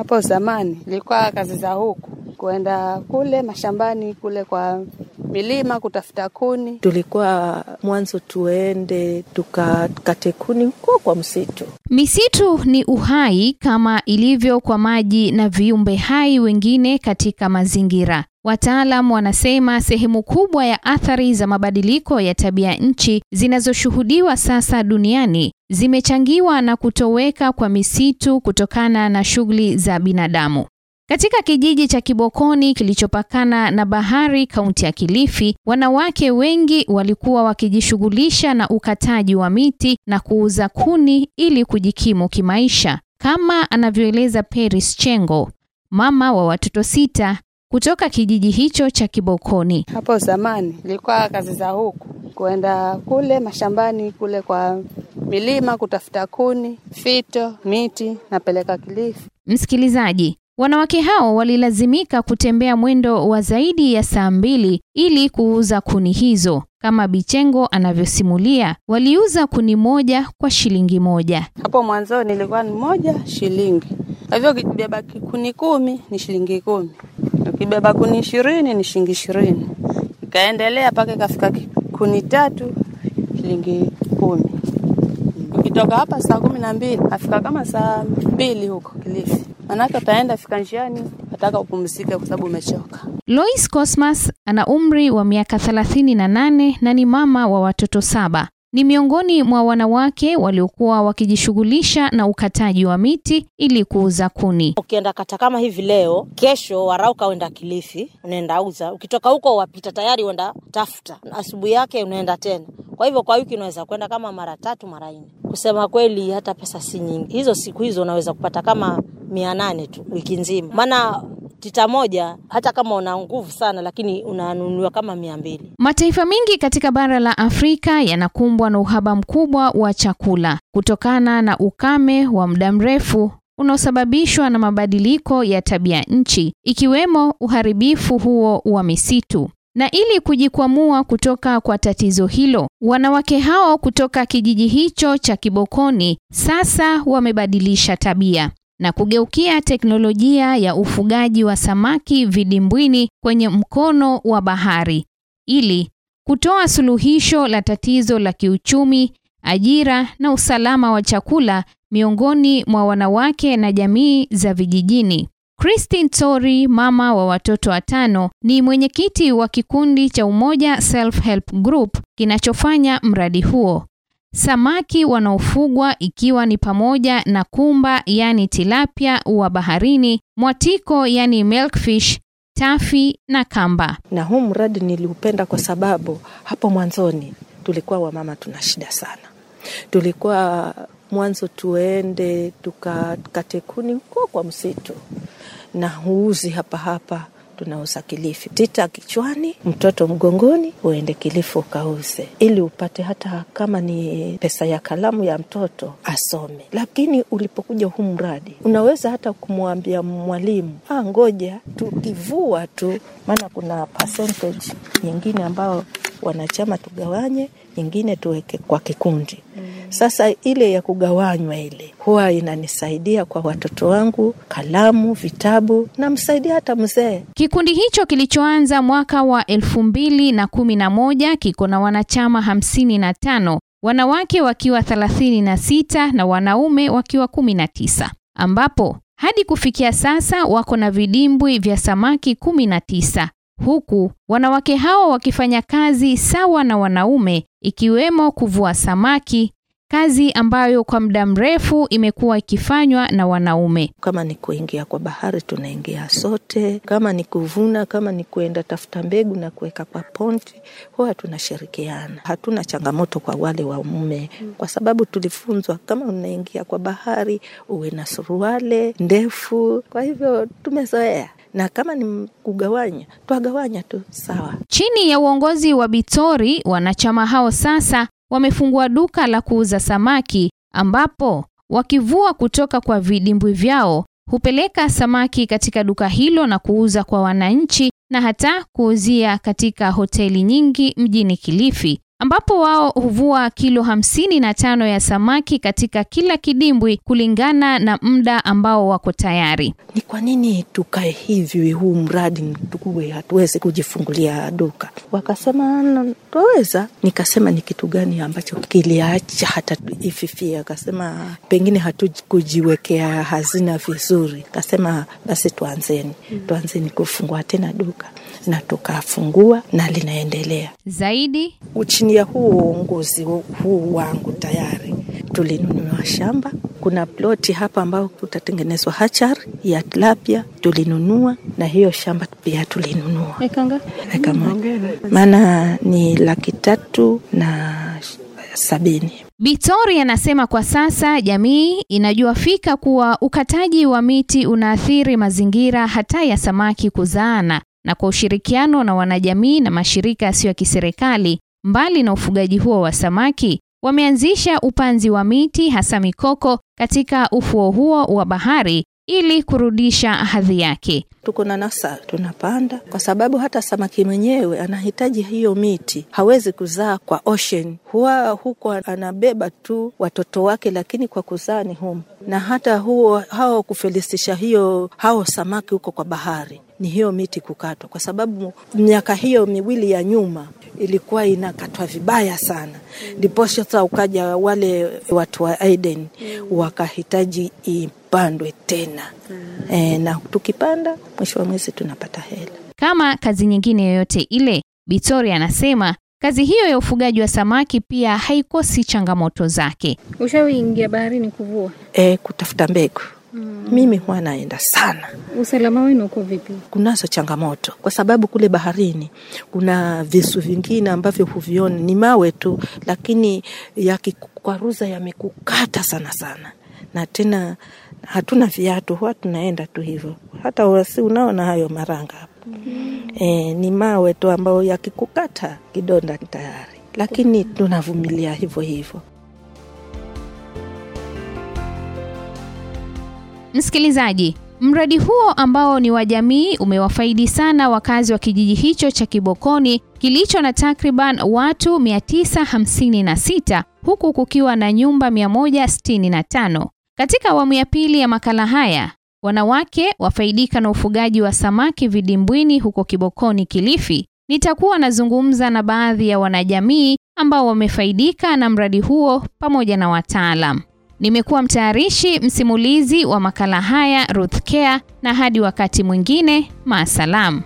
Hapo zamani ilikuwa kazi za huku, kuenda kule mashambani kule kwa milima kutafuta kuni. Tulikuwa mwanzo tuende tukakate kuni huko kwa msitu. Misitu ni uhai kama ilivyo kwa maji na viumbe hai wengine katika mazingira. Wataalam wanasema sehemu kubwa ya athari za mabadiliko ya tabia nchi zinazoshuhudiwa sasa duniani zimechangiwa na kutoweka kwa misitu kutokana na shughuli za binadamu. Katika kijiji cha Kibokoni kilichopakana na bahari kaunti ya Kilifi, wanawake wengi walikuwa wakijishughulisha na ukataji wa miti na kuuza kuni ili kujikimu kimaisha, kama anavyoeleza Peris Chengo, mama wa watoto sita kutoka kijiji hicho cha Kibokoni. Hapo zamani ilikuwa kazi za huku, kuenda kule mashambani kule kwa milima kutafuta kuni, fito, miti napeleka Kilifi. Msikilizaji, wanawake hao walilazimika kutembea mwendo wa zaidi ya saa mbili ili kuuza kuni hizo. Kama Bichengo anavyosimulia, waliuza kuni moja kwa shilingi moja. Hapo mwanzoni ilikuwa ni moja shilingi, kwa hivyo ukibeba kuni kumi ni shilingi kumi, ukibeba kuni ishirini ni shilingi ishirini, ikaendelea mpaka ikafika kuni tatu shilingi kumi. Ukitoka hapa saa kumi na mbili afika kama saa mbili huko Kilifi, manake utaenda fika njiani, nataka upumzike kwa sababu umechoka. Lois Cosmas ana umri wa miaka 38 na ni mama wa watoto saba. Ni miongoni mwa wanawake waliokuwa wakijishughulisha na ukataji wa miti ili kuuza kuni. Ukienda kata kama hivi leo, kesho warauka uenda Kilifi, unaenda uza. Ukitoka huko wapita tayari uenda tafuta, asubuhi yake unaenda tena. Kwa hivyo kwa wiki unaweza kwenda kama mara tatu mara nne. Kusema kweli, hata pesa si nyingi. Hizo siku hizo unaweza kupata kama mia nane tu wiki nzima, maana tita moja hata kama una nguvu sana, lakini unanunuliwa kama mia mbili. Mataifa mengi katika bara la Afrika yanakumbwa na uhaba mkubwa wa chakula kutokana na ukame wa muda mrefu unaosababishwa na mabadiliko ya tabia nchi, ikiwemo uharibifu huo wa misitu. Na ili kujikwamua kutoka kwa tatizo hilo, wanawake hao kutoka kijiji hicho cha Kibokoni sasa wamebadilisha tabia na kugeukia teknolojia ya ufugaji wa samaki vidimbwini kwenye mkono wa bahari ili kutoa suluhisho la tatizo la kiuchumi, ajira na usalama wa chakula miongoni mwa wanawake na jamii za vijijini. Christine Tori, mama wa watoto watano, ni mwenyekiti wa kikundi cha Umoja Self Help Group kinachofanya mradi huo. Samaki wanaofugwa ikiwa ni pamoja na kumba yani tilapia wa baharini, mwatiko yani milkfish, tafi na kamba. Na huu mradi niliupenda kwa sababu hapo mwanzoni tulikuwa wamama tuna shida sana. Tulikuwa mwanzo tuende tukakate kuni huko kwa msitu na huuzi hapa hapa tunauza Kilifi, tita kichwani, mtoto mgongoni, uende Kilifi ukauze, ili upate hata kama ni pesa ya kalamu ya mtoto asome. Lakini ulipokuja huu mradi, unaweza hata kumwambia mwalimu, ah, ngoja tukivua tu, maana kuna percentage nyingine ambao wanachama tugawanye, nyingine tuweke kwa kikundi. Sasa ile ya kugawanywa ile huwa inanisaidia kwa watoto wangu, kalamu, vitabu, namsaidia hata mzee. Kikundi hicho kilichoanza mwaka wa elfu mbili na kumi na moja kiko na wanachama hamsini na tano wanawake wakiwa thelathini na sita na wanaume wakiwa kumi na tisa ambapo hadi kufikia sasa wako na vidimbwi vya samaki kumi na tisa huku wanawake hao wakifanya kazi sawa na wanaume ikiwemo kuvua samaki, kazi ambayo kwa muda mrefu imekuwa ikifanywa na wanaume. Kama ni kuingia kwa bahari, tunaingia sote. Kama ni kuvuna, kama ni kuenda tafuta mbegu na kuweka kwa ponti, huwa tunashirikiana. Hatuna changamoto kwa wale waume, kwa sababu tulifunzwa kama unaingia kwa bahari uwe na suruale ndefu. Kwa hivyo tumezoea na kama ni kugawanya twagawanya tu sawa. Chini ya uongozi wa Bitori, wanachama hao sasa wamefungua duka la kuuza samaki ambapo wakivua kutoka kwa vidimbwi vyao hupeleka samaki katika duka hilo na kuuza kwa wananchi na hata kuuzia katika hoteli nyingi mjini Kilifi ambapo wao huvua kilo hamsini na tano ya samaki katika kila kidimbwi kulingana na muda ambao wako tayari. Ni kwa nini tukae hivi, huu mradi tukuwe hatuwezi kujifungulia duka? Wakasema twaweza. Nikasema ni kitu gani ambacho kiliacha hata ififia? Akasema pengine hatukujiwekea hazina vizuri. Kasema basi tuanzeni, tuanzeni kufungua tena duka, na tukafungua na linaendelea Zaidi chini ya huu uongozi huu wangu tayari. Tulinunua shamba. Kuna ploti hapa ambayo kutatengenezwa hachar ya tilapia. Tulinunua, na hiyo shamba pia tulinunua. Eka moja, maana ni laki tatu na sabini. Bitori anasema kwa sasa jamii inajua fika kuwa ukataji wa miti unaathiri mazingira hata ya samaki kuzaana, na kwa ushirikiano na wanajamii na mashirika yasiyo ya kiserikali, mbali na ufugaji huo wa samaki, wameanzisha upanzi wa miti hasa mikoko katika ufuo huo wa bahari ili kurudisha hadhi yake. Tuko na nasa tunapanda, kwa sababu hata samaki mwenyewe anahitaji hiyo miti, hawezi kuzaa kwa ocean. Huwa huko anabeba tu watoto wake, lakini kwa kuzaa ni humu, na hata huo hao kufelisisha hiyo hao samaki huko kwa bahari ni hiyo miti kukatwa, kwa sababu miaka hiyo miwili ya nyuma ilikuwa inakatwa vibaya sana, ndipo sasa ukaja wale watu wa Aden wakahitaji ipandwe tena e, na tukipanda mwisho wa mwezi tunapata hela. Kama kazi nyingine yoyote ile, Bitori anasema kazi hiyo ya ufugaji wa samaki pia haikosi changamoto zake. Ushawiingia baharini kuvua? E, kutafuta mbegu mimi huwa naenda sana. Usalama wenu uko vipi? Kunazo changamoto kwa sababu kule baharini kuna visu vingine ambavyo huvioni, ni mawe tu, lakini yakikwaruza yamekukata sana sana, na tena hatuna viatu, huwa tunaenda tu hivyo. Hata wasi unaona hayo maranga hapo e, ni mawe tu ambayo yakikukata kidonda ni tayari, lakini tunavumilia hivyo hivyo. Msikilizaji, mradi huo ambao ni wa jamii umewafaidi sana wakazi wa kijiji hicho cha Kibokoni kilicho na takriban watu 956 huku kukiwa na nyumba 165. Katika awamu ya pili ya makala haya, wanawake wafaidika na ufugaji wa samaki vidimbwini huko Kibokoni, Kilifi. Nitakuwa nazungumza na baadhi ya wanajamii ambao wamefaidika na mradi huo pamoja na wataalam. Nimekuwa mtayarishi msimulizi wa makala haya Ruth Care, na hadi wakati mwingine, maasalam.